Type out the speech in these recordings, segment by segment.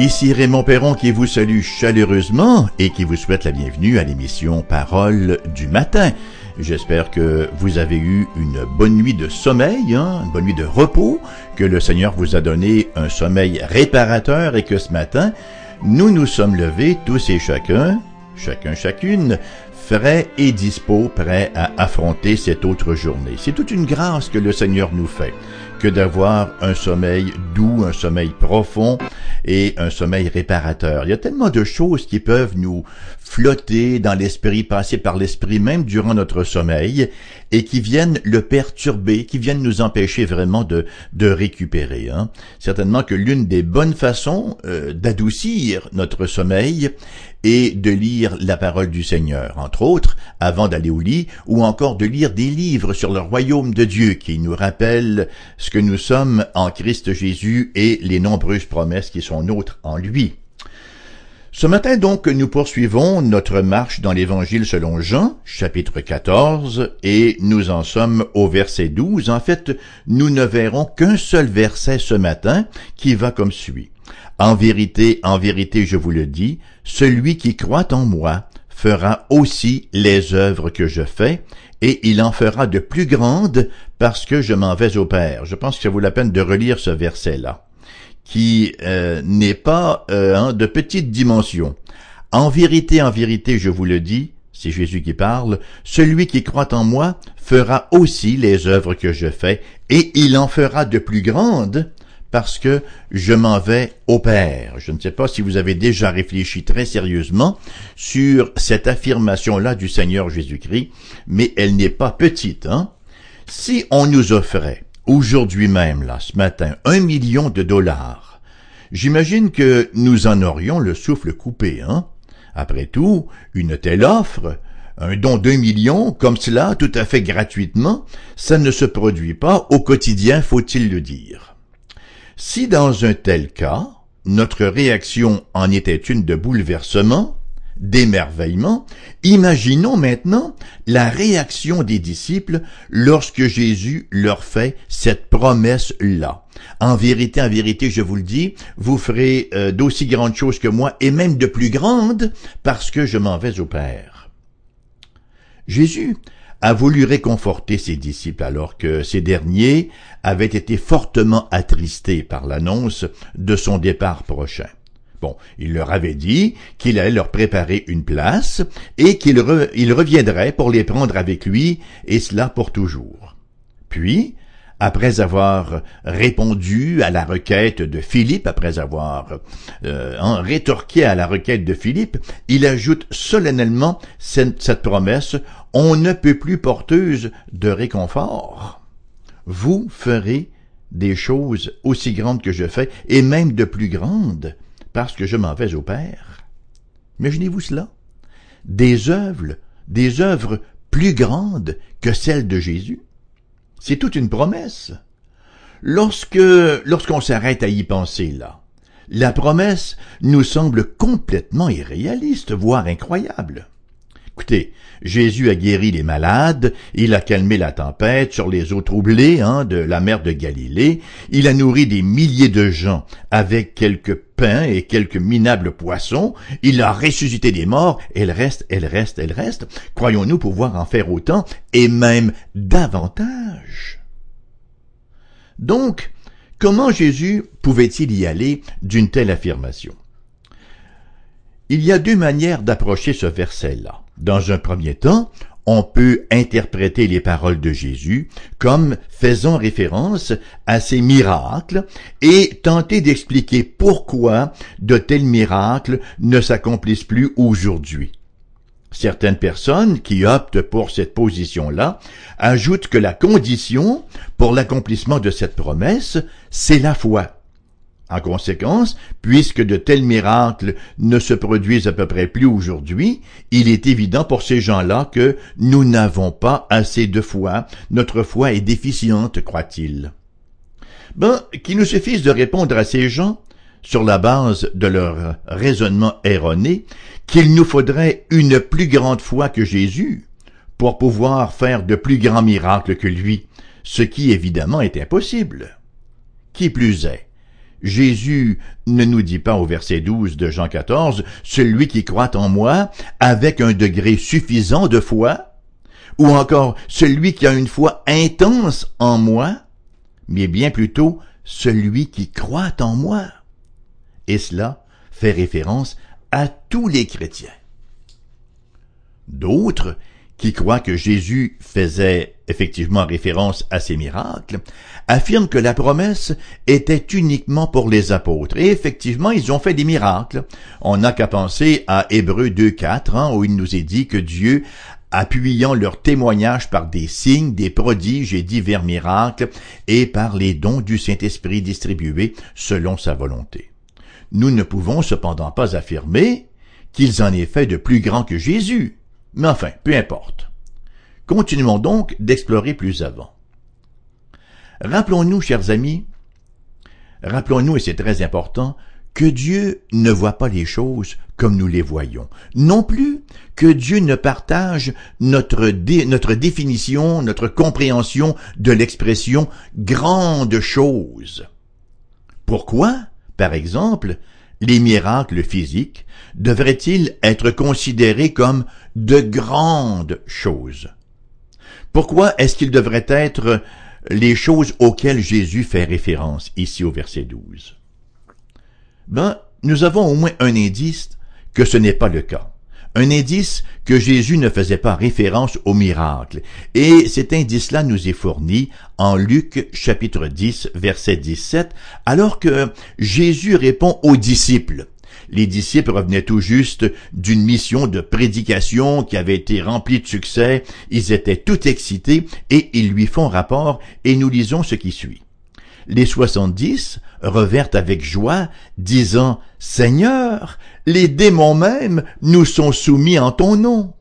Ici Raymond Perron qui vous salue chaleureusement et qui vous souhaite la bienvenue à l'émission Parole du matin. J'espère que vous avez eu une bonne nuit de sommeil, hein, une bonne nuit de repos, que le Seigneur vous a donné un sommeil réparateur et que ce matin, nous nous sommes levés tous et chacun, chacun chacune, frais et dispo, prêts à affronter cette autre journée. C'est toute une grâce que le Seigneur nous fait que d'avoir un sommeil doux, un sommeil profond et un sommeil réparateur. Il y a tellement de choses qui peuvent nous flotter dans l'esprit, passer par l'esprit même durant notre sommeil et qui viennent le perturber, qui viennent nous empêcher vraiment de, de récupérer. Hein. Certainement que l'une des bonnes façons euh, d'adoucir notre sommeil et de lire la parole du Seigneur, entre autres, avant d'aller au lit, ou encore de lire des livres sur le royaume de Dieu qui nous rappellent ce que nous sommes en Christ Jésus et les nombreuses promesses qui sont nôtres en lui. Ce matin donc, nous poursuivons notre marche dans l'Évangile selon Jean, chapitre 14, et nous en sommes au verset 12. En fait, nous ne verrons qu'un seul verset ce matin qui va comme suit. En vérité, en vérité, je vous le dis, celui qui croit en moi fera aussi les œuvres que je fais, et il en fera de plus grandes parce que je m'en vais au Père. Je pense que ça vaut la peine de relire ce verset-là, qui euh, n'est pas euh, de petite dimension. En vérité, en vérité, je vous le dis, c'est Jésus qui parle, celui qui croit en moi fera aussi les œuvres que je fais, et il en fera de plus grandes parce que je m'en vais au Père. Je ne sais pas si vous avez déjà réfléchi très sérieusement sur cette affirmation-là du Seigneur Jésus-Christ, mais elle n'est pas petite. Hein? Si on nous offrait aujourd'hui même, là, ce matin, un million de dollars, j'imagine que nous en aurions le souffle coupé. Hein? Après tout, une telle offre, un don d'un million, comme cela, tout à fait gratuitement, ça ne se produit pas au quotidien, faut-il le dire. Si dans un tel cas, notre réaction en était une de bouleversement, d'émerveillement, imaginons maintenant la réaction des disciples lorsque Jésus leur fait cette promesse-là. En vérité, en vérité, je vous le dis, vous ferez euh, d'aussi grandes choses que moi, et même de plus grandes, parce que je m'en vais au Père. Jésus a voulu réconforter ses disciples alors que ces derniers avaient été fortement attristés par l'annonce de son départ prochain. Bon, il leur avait dit qu'il allait leur préparer une place et qu'il reviendrait pour les prendre avec lui, et cela pour toujours. Puis, après avoir répondu à la requête de Philippe, après avoir euh, rétorqué à la requête de Philippe, il ajoute solennellement cette promesse on ne peut plus porteuse de réconfort. Vous ferez des choses aussi grandes que je fais, et même de plus grandes, parce que je m'en vais au Père. Imaginez-vous cela. Des œuvres, des œuvres plus grandes que celles de Jésus. C'est toute une promesse. Lorsque, lorsqu'on s'arrête à y penser là, la promesse nous semble complètement irréaliste, voire incroyable. Écoutez, Jésus a guéri les malades, il a calmé la tempête sur les eaux troublées hein, de la mer de Galilée, il a nourri des milliers de gens avec quelques pains et quelques minables poissons, il a ressuscité des morts, elle reste, elle reste, elle reste. Croyons-nous pouvoir en faire autant, et même davantage? Donc, comment Jésus pouvait-il y aller d'une telle affirmation? Il y a deux manières d'approcher ce verset-là. Dans un premier temps, on peut interpréter les paroles de Jésus comme faisant référence à ces miracles et tenter d'expliquer pourquoi de tels miracles ne s'accomplissent plus aujourd'hui. Certaines personnes qui optent pour cette position-là ajoutent que la condition pour l'accomplissement de cette promesse, c'est la foi. En conséquence, puisque de tels miracles ne se produisent à peu près plus aujourd'hui, il est évident pour ces gens-là que nous n'avons pas assez de foi, notre foi est déficiente, croit-il. Ben, qu'il nous suffise de répondre à ces gens, sur la base de leur raisonnement erroné, qu'il nous faudrait une plus grande foi que Jésus pour pouvoir faire de plus grands miracles que lui, ce qui évidemment est impossible. Qui plus est, Jésus ne nous dit pas au verset 12 de Jean 14, celui qui croit en moi avec un degré suffisant de foi, ou encore celui qui a une foi intense en moi, mais bien plutôt celui qui croit en moi. Et cela fait référence à tous les chrétiens. D'autres qui croient que Jésus faisait effectivement référence à ces miracles, affirment que la promesse était uniquement pour les apôtres. Et effectivement, ils ont fait des miracles. On n'a qu'à penser à Hébreux 2.4, hein, où il nous est dit que Dieu appuyant leur témoignage par des signes, des prodiges et divers miracles, et par les dons du Saint-Esprit distribués selon sa volonté. Nous ne pouvons cependant pas affirmer qu'ils en aient fait de plus grands que Jésus, mais enfin, peu importe. Continuons donc d'explorer plus avant. Rappelons-nous, chers amis, rappelons-nous, et c'est très important, que Dieu ne voit pas les choses comme nous les voyons. Non plus que Dieu ne partage notre, notre définition, notre compréhension de l'expression grande chose. Pourquoi, par exemple, les miracles physiques devraient-ils être considérés comme de grandes choses? Pourquoi est-ce qu'ils devraient être les choses auxquelles Jésus fait référence ici au verset 12? Ben, nous avons au moins un indice que ce n'est pas le cas. Un indice que Jésus ne faisait pas référence au miracle. Et cet indice-là nous est fourni en Luc chapitre 10 verset 17, alors que Jésus répond aux disciples. Les disciples revenaient tout juste d'une mission de prédication qui avait été remplie de succès. Ils étaient tout excités et ils lui font rapport et nous lisons ce qui suit. Les soixante-dix revinrent avec joie, disant, Seigneur, les démons même nous sont soumis en ton nom.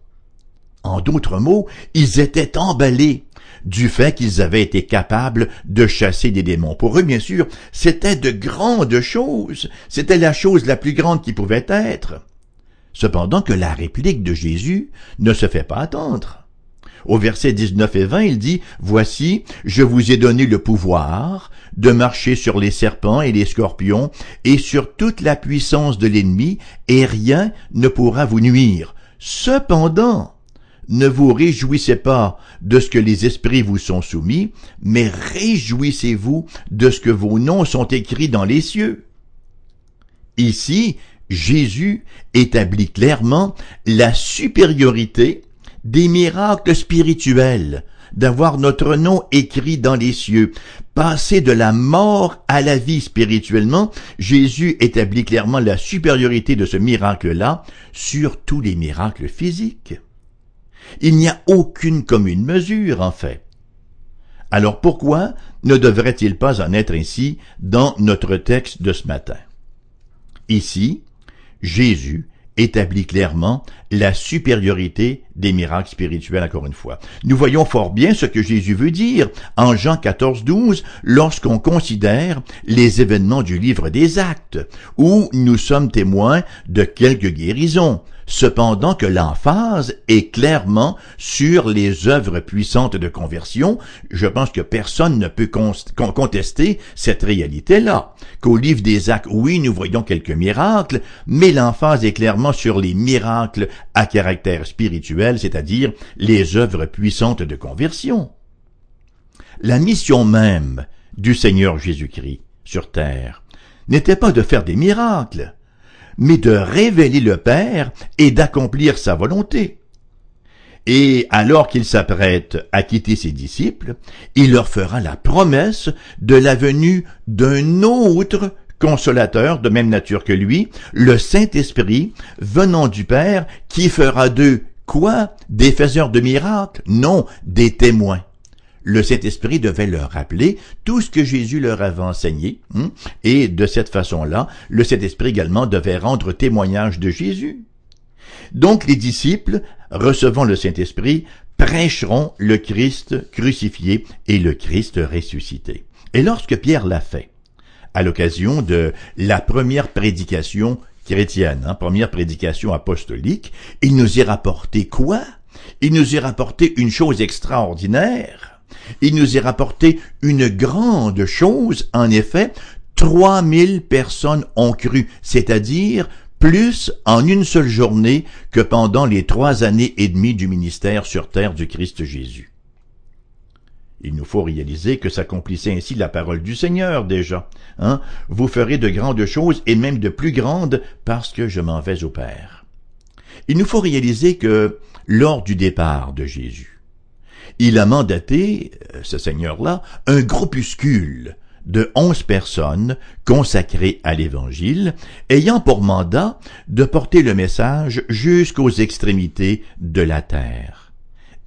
En d'autres mots, ils étaient emballés du fait qu'ils avaient été capables de chasser des démons. Pour eux, bien sûr, c'était de grandes choses, c'était la chose la plus grande qui pouvait être. Cependant que la réplique de Jésus ne se fait pas attendre. Au verset 19 et 20, il dit, Voici, je vous ai donné le pouvoir de marcher sur les serpents et les scorpions et sur toute la puissance de l'ennemi, et rien ne pourra vous nuire. Cependant, ne vous réjouissez pas de ce que les esprits vous sont soumis, mais réjouissez-vous de ce que vos noms sont écrits dans les cieux. Ici, Jésus établit clairement la supériorité des miracles spirituels, d'avoir notre nom écrit dans les cieux. Passer de la mort à la vie spirituellement, Jésus établit clairement la supériorité de ce miracle-là sur tous les miracles physiques. Il n'y a aucune commune mesure, en fait. Alors pourquoi ne devrait-il pas en être ainsi dans notre texte de ce matin? Ici, Jésus établit clairement la supériorité des miracles spirituels, encore une fois. Nous voyons fort bien ce que Jésus veut dire en Jean 14, 12, lorsqu'on considère les événements du livre des actes, où nous sommes témoins de quelques guérisons, cependant que l'emphase est clairement sur les œuvres puissantes de conversion, je pense que personne ne peut contester cette réalité-là. Qu'au livre des actes, oui, nous voyons quelques miracles, mais l'emphase est clairement sur les miracles à caractère spirituel, c'est-à-dire les œuvres puissantes de conversion. La mission même du Seigneur Jésus-Christ sur terre n'était pas de faire des miracles, mais de révéler le Père et d'accomplir sa volonté. Et alors qu'il s'apprête à quitter ses disciples, il leur fera la promesse de la venue d'un autre consolateur de même nature que lui, le Saint-Esprit, venant du Père, qui fera d'eux quoi? Des faiseurs de miracles? Non, des témoins le Saint-Esprit devait leur rappeler tout ce que Jésus leur avait enseigné, hein, et de cette façon-là, le Saint-Esprit également devait rendre témoignage de Jésus. Donc les disciples, recevant le Saint-Esprit, prêcheront le Christ crucifié et le Christ ressuscité. Et lorsque Pierre l'a fait, à l'occasion de la première prédication chrétienne, hein, première prédication apostolique, il nous y rapporté quoi? Il nous y rapporté une chose extraordinaire, il nous est rapporté une grande chose, en effet, 3000 personnes ont cru, c'est-à-dire plus en une seule journée que pendant les trois années et demie du ministère sur terre du Christ Jésus. Il nous faut réaliser que s'accomplissait ainsi la parole du Seigneur déjà. Hein? Vous ferez de grandes choses et même de plus grandes parce que je m'en vais au Père. Il nous faut réaliser que lors du départ de Jésus, il a mandaté, euh, ce Seigneur-là, un groupuscule de onze personnes consacrées à l'Évangile, ayant pour mandat de porter le message jusqu'aux extrémités de la terre.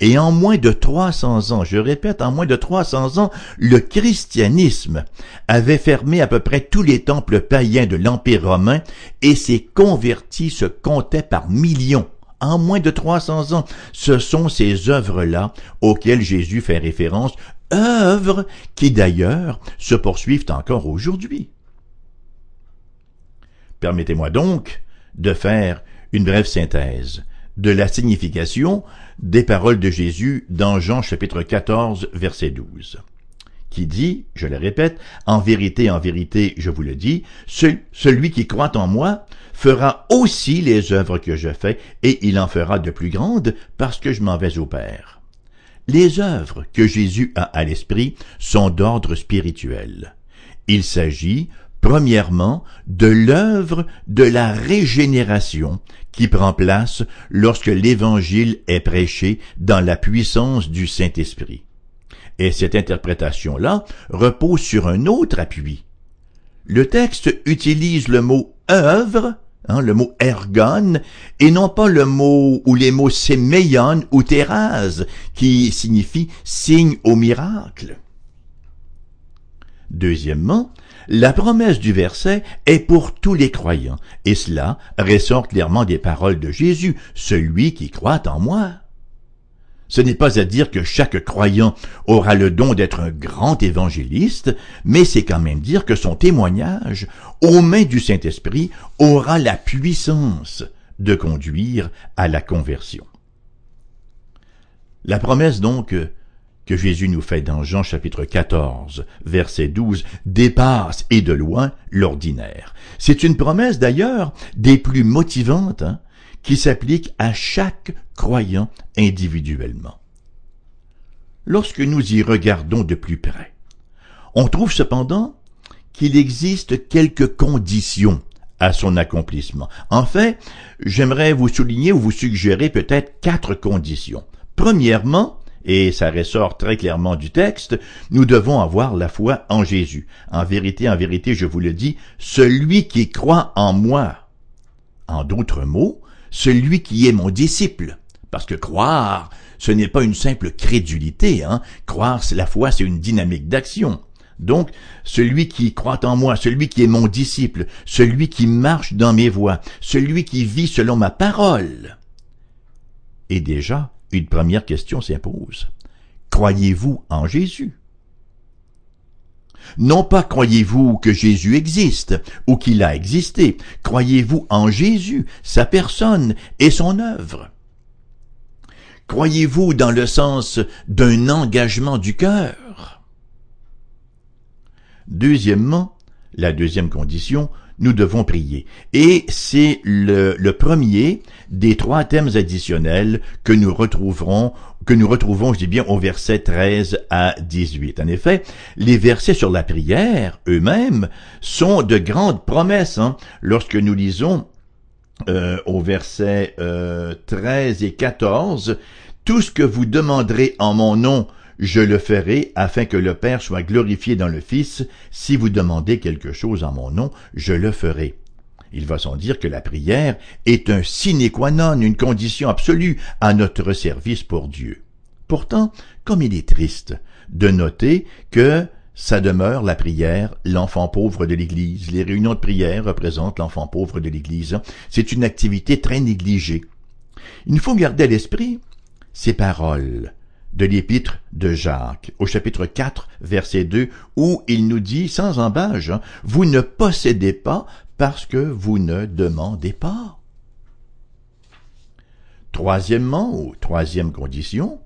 Et en moins de 300 ans, je répète, en moins de 300 ans, le christianisme avait fermé à peu près tous les temples païens de l'Empire romain et ses convertis se comptaient par millions en moins de 300 ans. Ce sont ces œuvres-là auxquelles Jésus fait référence œuvres qui d'ailleurs se poursuivent encore aujourd'hui. Permettez-moi donc de faire une brève synthèse de la signification des paroles de Jésus dans Jean chapitre 14 verset 12 qui dit, je le répète, en vérité, en vérité, je vous le dis, celui qui croit en moi fera aussi les œuvres que je fais, et il en fera de plus grandes, parce que je m'en vais au Père. Les œuvres que Jésus a à l'esprit sont d'ordre spirituel. Il s'agit, premièrement, de l'œuvre de la régénération qui prend place lorsque l'Évangile est prêché dans la puissance du Saint-Esprit. Et cette interprétation-là repose sur un autre appui. Le texte utilise le mot œuvre Hein, le mot ergon, et non pas le mot ou les mots séméon ou terase, qui signifie signe au miracle. Deuxièmement, la promesse du verset est pour tous les croyants, et cela ressort clairement des paroles de Jésus, celui qui croit en moi. Ce n'est pas à dire que chaque croyant aura le don d'être un grand évangéliste, mais c'est quand même dire que son témoignage, aux mains du Saint-Esprit, aura la puissance de conduire à la conversion. La promesse donc que Jésus nous fait dans Jean chapitre 14, verset 12, dépasse et de loin l'ordinaire. C'est une promesse d'ailleurs des plus motivantes, hein, qui s'applique à chaque croyant individuellement. Lorsque nous y regardons de plus près, on trouve cependant qu'il existe quelques conditions à son accomplissement. En fait, j'aimerais vous souligner ou vous suggérer peut-être quatre conditions. Premièrement, et ça ressort très clairement du texte, nous devons avoir la foi en Jésus. En vérité, en vérité, je vous le dis, celui qui croit en moi. En d'autres mots, celui qui est mon disciple. Parce que croire, ce n'est pas une simple crédulité. Hein. Croire, c'est la foi, c'est une dynamique d'action. Donc, celui qui croit en moi, celui qui est mon disciple, celui qui marche dans mes voies, celui qui vit selon ma parole. Et déjà, une première question s'impose. Croyez-vous en Jésus? Non pas croyez-vous que Jésus existe ou qu'il a existé, croyez-vous en Jésus, sa personne et son œuvre. Croyez-vous dans le sens d'un engagement du cœur. Deuxièmement, la deuxième condition, nous devons prier. Et c'est le, premier des trois thèmes additionnels que nous retrouverons, que nous retrouvons, je dis bien, au verset 13 à 18. En effet, les versets sur la prière eux-mêmes sont de grandes promesses. Hein. Lorsque nous lisons euh, au verset euh, 13 et 14, tout ce que vous demanderez en mon nom, je le ferai afin que le Père soit glorifié dans le Fils. Si vous demandez quelque chose en mon nom, je le ferai. Il va sans dire que la prière est un sine qua non, une condition absolue à notre service pour Dieu. Pourtant, comme il est triste de noter que ça demeure la prière, l'enfant pauvre de l'Église. Les réunions de prière représentent l'enfant pauvre de l'Église. C'est une activité très négligée. Il faut garder à l'esprit ces paroles de l'épître de Jacques, au chapitre 4, verset 2, où il nous dit sans embâge, hein, vous ne possédez pas parce que vous ne demandez pas. Troisièmement, ou troisième condition,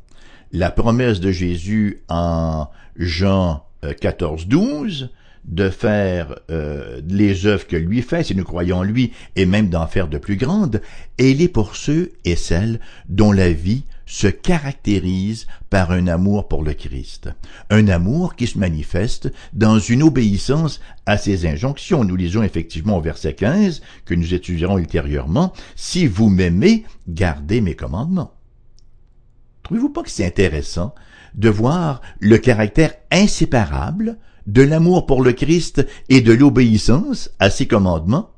la promesse de Jésus en Jean 14, euh, 12 de faire euh, les œuvres que lui fait, si nous croyons en lui, et même d'en faire de plus grandes, elle est pour ceux et celles dont la vie se caractérise par un amour pour le Christ, un amour qui se manifeste dans une obéissance à ses injonctions. Nous lisons effectivement au verset 15, que nous étudierons ultérieurement, Si vous m'aimez, gardez mes commandements. Trouvez-vous pas que c'est intéressant de voir le caractère inséparable de l'amour pour le Christ et de l'obéissance à ses commandements?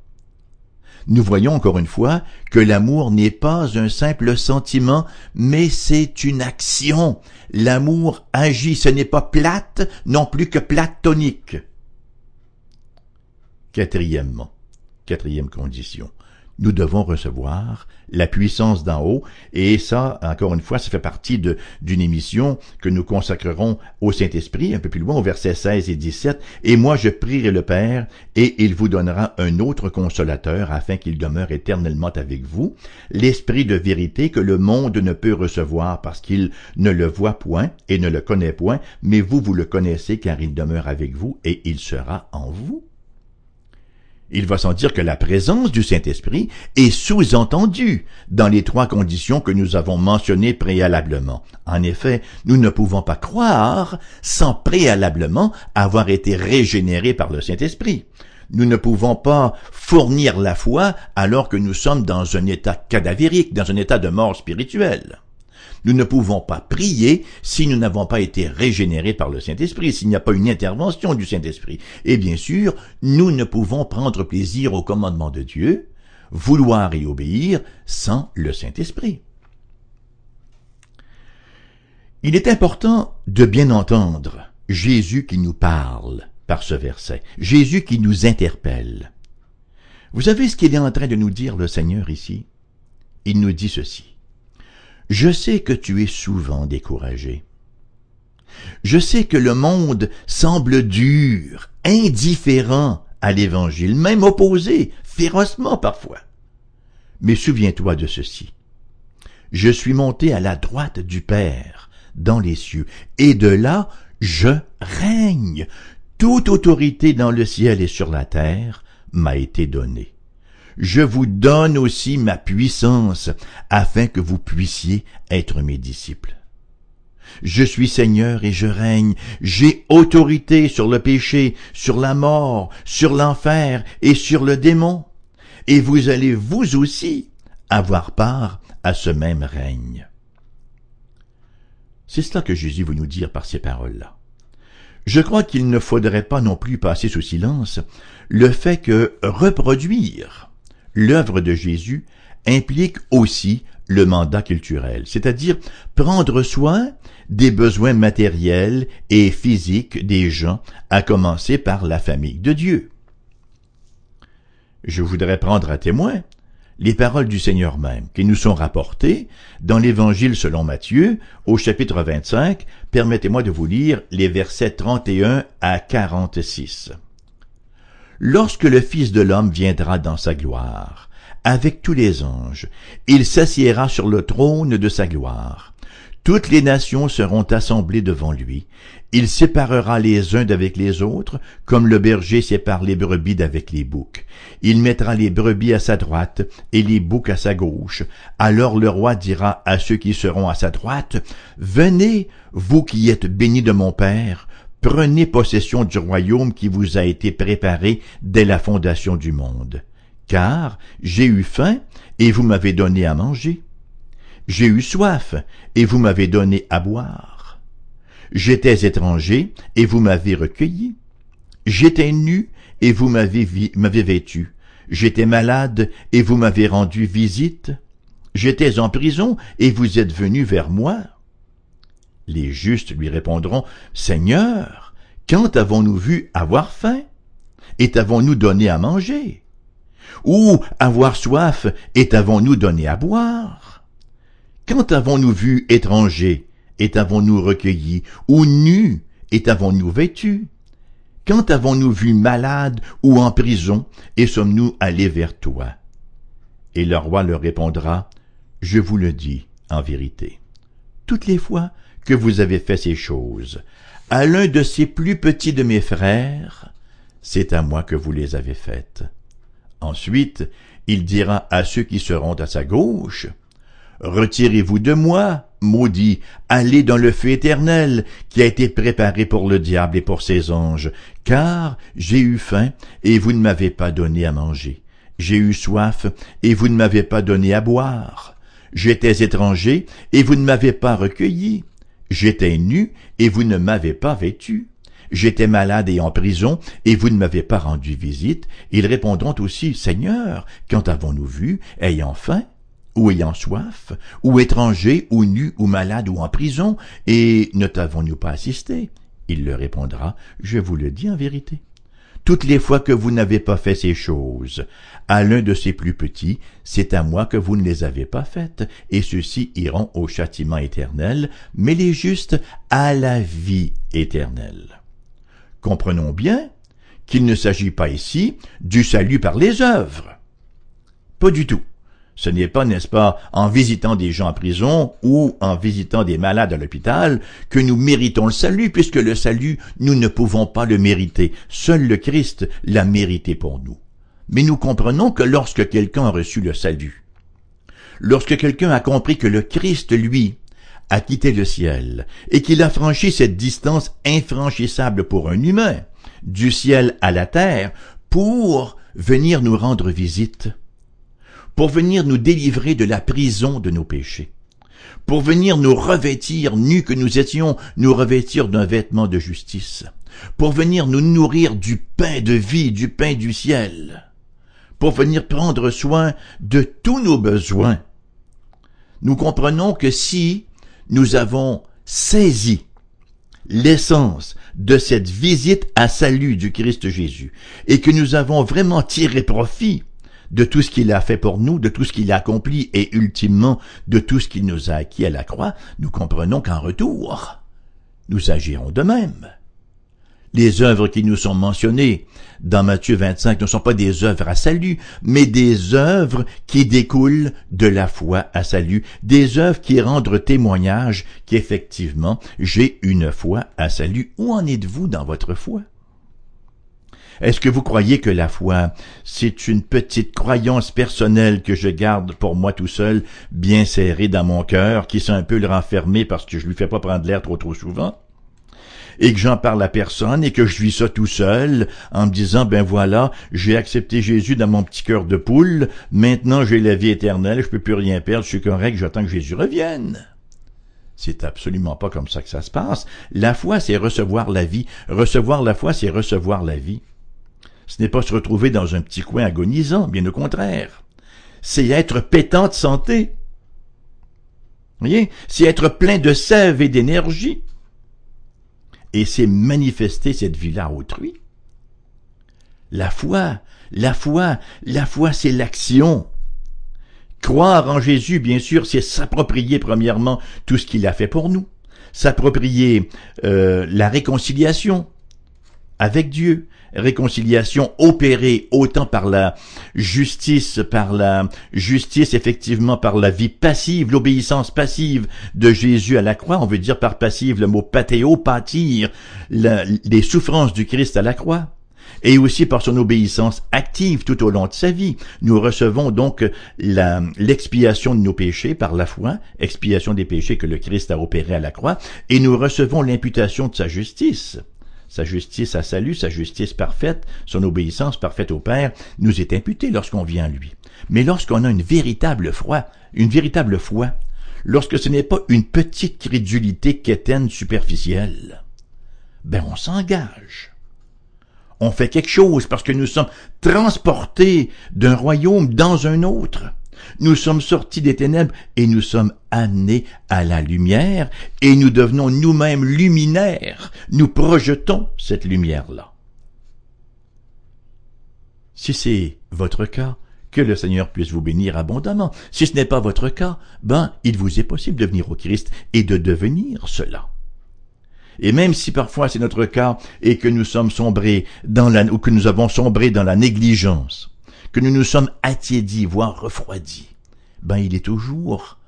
Nous voyons encore une fois que l'amour n'est pas un simple sentiment, mais c'est une action. L'amour agit, ce n'est pas plate non plus que platonique. Quatrièmement, quatrième condition, nous devons recevoir la puissance d'en haut, et ça, encore une fois, ça fait partie d'une émission que nous consacrerons au Saint-Esprit, un peu plus loin, au verset 16 et 17, et moi je prierai le Père, et il vous donnera un autre consolateur, afin qu'il demeure éternellement avec vous, l'Esprit de vérité que le monde ne peut recevoir parce qu'il ne le voit point et ne le connaît point, mais vous, vous le connaissez car il demeure avec vous, et il sera en vous. Il va sans dire que la présence du Saint-Esprit est sous-entendue dans les trois conditions que nous avons mentionnées préalablement. En effet, nous ne pouvons pas croire sans préalablement avoir été régénérés par le Saint-Esprit. Nous ne pouvons pas fournir la foi alors que nous sommes dans un état cadavérique, dans un état de mort spirituelle. Nous ne pouvons pas prier si nous n'avons pas été régénérés par le Saint-Esprit, s'il n'y a pas une intervention du Saint-Esprit. Et bien sûr, nous ne pouvons prendre plaisir au commandement de Dieu, vouloir y obéir sans le Saint-Esprit. Il est important de bien entendre Jésus qui nous parle par ce verset, Jésus qui nous interpelle. Vous savez ce qu'il est en train de nous dire le Seigneur ici? Il nous dit ceci. Je sais que tu es souvent découragé. Je sais que le monde semble dur, indifférent à l'Évangile, même opposé, férocement parfois. Mais souviens-toi de ceci. Je suis monté à la droite du Père, dans les cieux, et de là je règne. Toute autorité dans le ciel et sur la terre m'a été donnée je vous donne aussi ma puissance, afin que vous puissiez être mes disciples. Je suis Seigneur et je règne, j'ai autorité sur le péché, sur la mort, sur l'enfer et sur le démon, et vous allez vous aussi avoir part à ce même règne. C'est cela que Jésus veut nous dire par ces paroles-là. Je crois qu'il ne faudrait pas non plus passer sous silence le fait que reproduire l'œuvre de Jésus implique aussi le mandat culturel, c'est-à-dire prendre soin des besoins matériels et physiques des gens, à commencer par la famille de Dieu. Je voudrais prendre à témoin les paroles du Seigneur même, qui nous sont rapportées dans l'Évangile selon Matthieu, au chapitre 25. Permettez-moi de vous lire les versets 31 à 46 lorsque le Fils de l'homme viendra dans sa gloire, avec tous les anges, il s'assiera sur le trône de sa gloire. Toutes les nations seront assemblées devant lui. Il séparera les uns d'avec les autres, comme le berger sépare les brebis d'avec les boucs. Il mettra les brebis à sa droite et les boucs à sa gauche. Alors le roi dira à ceux qui seront à sa droite, Venez, vous qui êtes bénis de mon Père, prenez possession du royaume qui vous a été préparé dès la fondation du monde. Car j'ai eu faim, et vous m'avez donné à manger. J'ai eu soif, et vous m'avez donné à boire. J'étais étranger, et vous m'avez recueilli. J'étais nu, et vous m'avez vêtu. J'étais malade, et vous m'avez rendu visite. J'étais en prison, et vous êtes venu vers moi. Les justes lui répondront, Seigneur, quand avons-nous vu avoir faim? Et t'avons-nous donné à manger? Ou avoir soif, et t'avons-nous donné à boire? Quand avons-nous vu étranger, et t'avons-nous recueilli? Ou nu, et t'avons-nous vêtu? Quand avons-nous vu malade ou en prison, et sommes-nous allés vers toi? Et le roi leur répondra, Je vous le dis en vérité. Toutes les fois que vous avez fait ces choses à l'un de ces plus petits de mes frères, c'est à moi que vous les avez faites. Ensuite, il dira à ceux qui seront à sa gauche, Retirez-vous de moi, maudit, allez dans le feu éternel, qui a été préparé pour le diable et pour ses anges, car j'ai eu faim, et vous ne m'avez pas donné à manger. J'ai eu soif, et vous ne m'avez pas donné à boire. J'étais étranger, et vous ne m'avez pas recueilli. J'étais nu, et vous ne m'avez pas vêtu. J'étais malade et en prison, et vous ne m'avez pas rendu visite. Ils répondront aussi, Seigneur, quand avons-nous vu, ayant faim, ou ayant soif, ou étranger, ou nu, ou malade, ou en prison, et ne t'avons-nous pas assisté? Il leur répondra, Je vous le dis en vérité. Toutes les fois que vous n'avez pas fait ces choses, à l'un de ces plus petits, c'est à moi que vous ne les avez pas faites, et ceux-ci iront au châtiment éternel, mais les justes à la vie éternelle. Comprenons bien qu'il ne s'agit pas ici du salut par les œuvres. Pas du tout. Ce n'est pas, n'est-ce pas, en visitant des gens en prison ou en visitant des malades à l'hôpital que nous méritons le salut, puisque le salut, nous ne pouvons pas le mériter. Seul le Christ l'a mérité pour nous. Mais nous comprenons que lorsque quelqu'un a reçu le salut, lorsque quelqu'un a compris que le Christ, lui, a quitté le ciel et qu'il a franchi cette distance infranchissable pour un humain, du ciel à la terre, pour venir nous rendre visite, pour venir nous délivrer de la prison de nos péchés, pour venir nous revêtir, nus que nous étions, nous revêtir d'un vêtement de justice, pour venir nous nourrir du pain de vie, du pain du ciel, pour venir prendre soin de tous nos besoins. Nous comprenons que si nous avons saisi l'essence de cette visite à salut du Christ Jésus et que nous avons vraiment tiré profit de tout ce qu'il a fait pour nous, de tout ce qu'il a accompli et ultimement de tout ce qu'il nous a acquis à la croix, nous comprenons qu'en retour, nous agirons de même. Les œuvres qui nous sont mentionnées dans Matthieu 25 ne sont pas des œuvres à salut, mais des œuvres qui découlent de la foi à salut, des œuvres qui rendent témoignage qu'effectivement j'ai une foi à salut. Où en êtes-vous dans votre foi? Est-ce que vous croyez que la foi, c'est une petite croyance personnelle que je garde pour moi tout seul, bien serrée dans mon cœur, qui s'est un peu le renfermer parce que je lui fais pas prendre l'air trop trop souvent? et que j'en parle à personne et que je vis ça tout seul en me disant ben voilà, j'ai accepté Jésus dans mon petit cœur de poule, maintenant j'ai la vie éternelle, je peux plus rien perdre, je suis correct, j'attends que Jésus revienne. C'est absolument pas comme ça que ça se passe. La foi, c'est recevoir la vie. Recevoir la foi, c'est recevoir la vie. Ce n'est pas se retrouver dans un petit coin agonisant, bien au contraire. C'est être pétant de santé. voyez? C'est être plein de sève et d'énergie et c'est manifester cette vie-là à autrui. La foi, la foi, la foi, c'est l'action. Croire en Jésus, bien sûr, c'est s'approprier premièrement tout ce qu'il a fait pour nous, s'approprier euh, la réconciliation avec Dieu, réconciliation opérée autant par la justice, par la justice effectivement par la vie passive, l'obéissance passive de Jésus à la croix, on veut dire par passive le mot pathéo, pâtir, les souffrances du Christ à la croix. Et aussi par son obéissance active tout au long de sa vie. Nous recevons donc l'expiation de nos péchés par la foi, expiation des péchés que le Christ a opéré à la croix, et nous recevons l'imputation de sa justice sa justice à salut, sa justice parfaite, son obéissance parfaite au Père, nous est imputée lorsqu'on vient à lui. Mais lorsqu'on a une véritable foi, une véritable foi, lorsque ce n'est pas une petite crédulité quétaine superficielle, ben on s'engage. On fait quelque chose parce que nous sommes transportés d'un royaume dans un autre. Nous sommes sortis des ténèbres et nous sommes amenés à la lumière et nous devenons nous-mêmes luminaires. Nous projetons cette lumière-là. Si c'est votre cas, que le Seigneur puisse vous bénir abondamment. Si ce n'est pas votre cas, ben, il vous est possible de venir au Christ et de devenir cela. Et même si parfois c'est notre cas et que nous sommes sombrés dans la, ou que nous avons sombré dans la négligence, que nous nous sommes attiédis, voire refroidis, ben il est toujours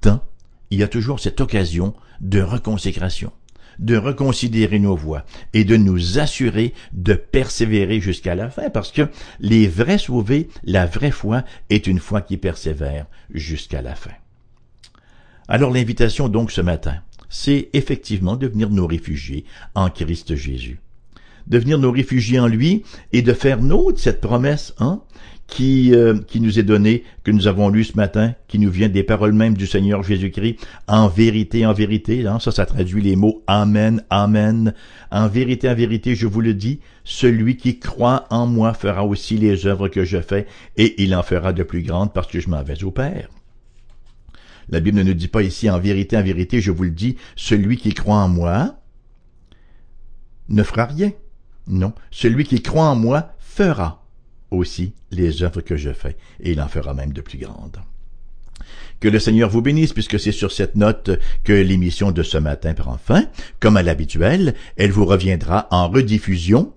temps, il y a toujours cette occasion de reconsécration, de reconsidérer nos voies et de nous assurer de persévérer jusqu'à la fin parce que les vrais sauvés, la vraie foi est une foi qui persévère jusqu'à la fin. Alors l'invitation donc ce matin, c'est effectivement de venir nous réfugier en Christ Jésus. De venir nous réfugier en lui et de faire nôtre cette promesse, hein, qui, euh, qui nous est donnée, que nous avons lue ce matin, qui nous vient des paroles mêmes du Seigneur Jésus-Christ, en vérité, en vérité, hein, ça, ça traduit les mots Amen, Amen. En vérité, en vérité, je vous le dis, celui qui croit en moi fera aussi les œuvres que je fais, et il en fera de plus grandes parce que je m'en vais au Père. La Bible ne nous dit pas ici, en vérité, en vérité, je vous le dis, celui qui croit en moi ne fera rien. Non, celui qui croit en moi fera aussi les œuvres que je fais, et il en fera même de plus grandes. Que le Seigneur vous bénisse, puisque c'est sur cette note que l'émission de ce matin prend fin. Comme à l'habituel, elle vous reviendra en rediffusion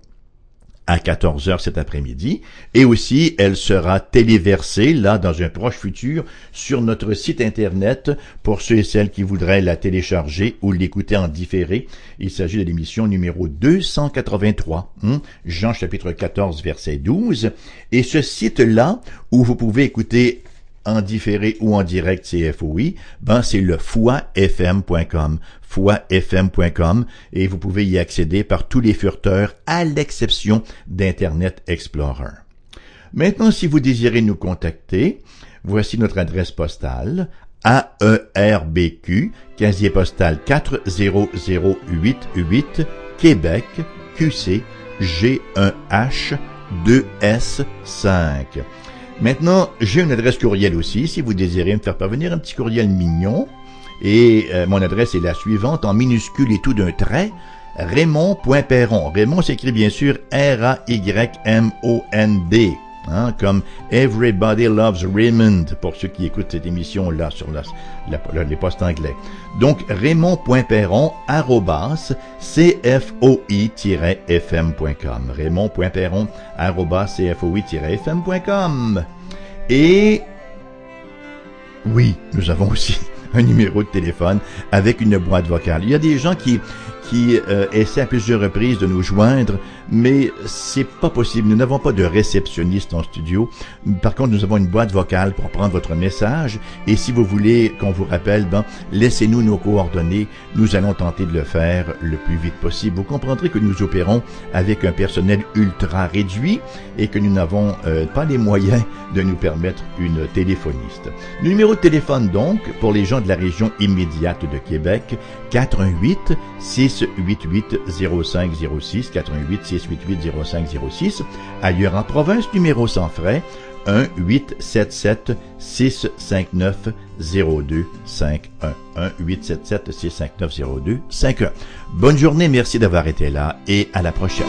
à 14 heures cet après-midi. Et aussi, elle sera téléversée, là, dans un proche futur, sur notre site Internet pour ceux et celles qui voudraient la télécharger ou l'écouter en différé. Il s'agit de l'émission numéro 283, hein, Jean chapitre 14, verset 12. Et ce site-là, où vous pouvez écouter en différé ou en direct CFOI, ben c'est le foifm.com, foifm.com et vous pouvez y accéder par tous les furteurs à l'exception d'Internet Explorer. Maintenant, si vous désirez nous contacter, voici notre adresse postale AERBQ, casier postal 40088, Québec, QC, G1H 2S5. Maintenant, j'ai une adresse courriel aussi, si vous désirez me faire parvenir un petit courriel mignon. Et euh, mon adresse est la suivante, en minuscule et tout d'un trait, Raymond.perron. Raymond s'écrit bien sûr R-A-Y-M-O-N-D. Hein, comme Everybody Loves Raymond, pour ceux qui écoutent cette émission-là sur la, les postes anglais. Donc, raymond.perron, arrobas, cfoi-fm.com. raymond.perron, arrobas, cfoi-fm.com. Et, oui, nous avons aussi un numéro de téléphone avec une boîte vocale. Il y a des gens qui, qui euh, essaient à plusieurs reprises de nous joindre mais c'est pas possible. Nous n'avons pas de réceptionniste en studio. Par contre, nous avons une boîte vocale pour prendre votre message. Et si vous voulez qu'on vous rappelle, ben, laissez-nous nos coordonnées. Nous allons tenter de le faire le plus vite possible. Vous comprendrez que nous opérons avec un personnel ultra réduit et que nous n'avons euh, pas les moyens de nous permettre une téléphoniste. Le numéro de téléphone donc, pour les gens de la région immédiate de Québec, 418 688 0506 418 688 0506. Ailleurs en province, numéro sans frais, 1 877 659 0251 1 877 659 0251. Bonne journée, merci d'avoir été là et à la prochaine.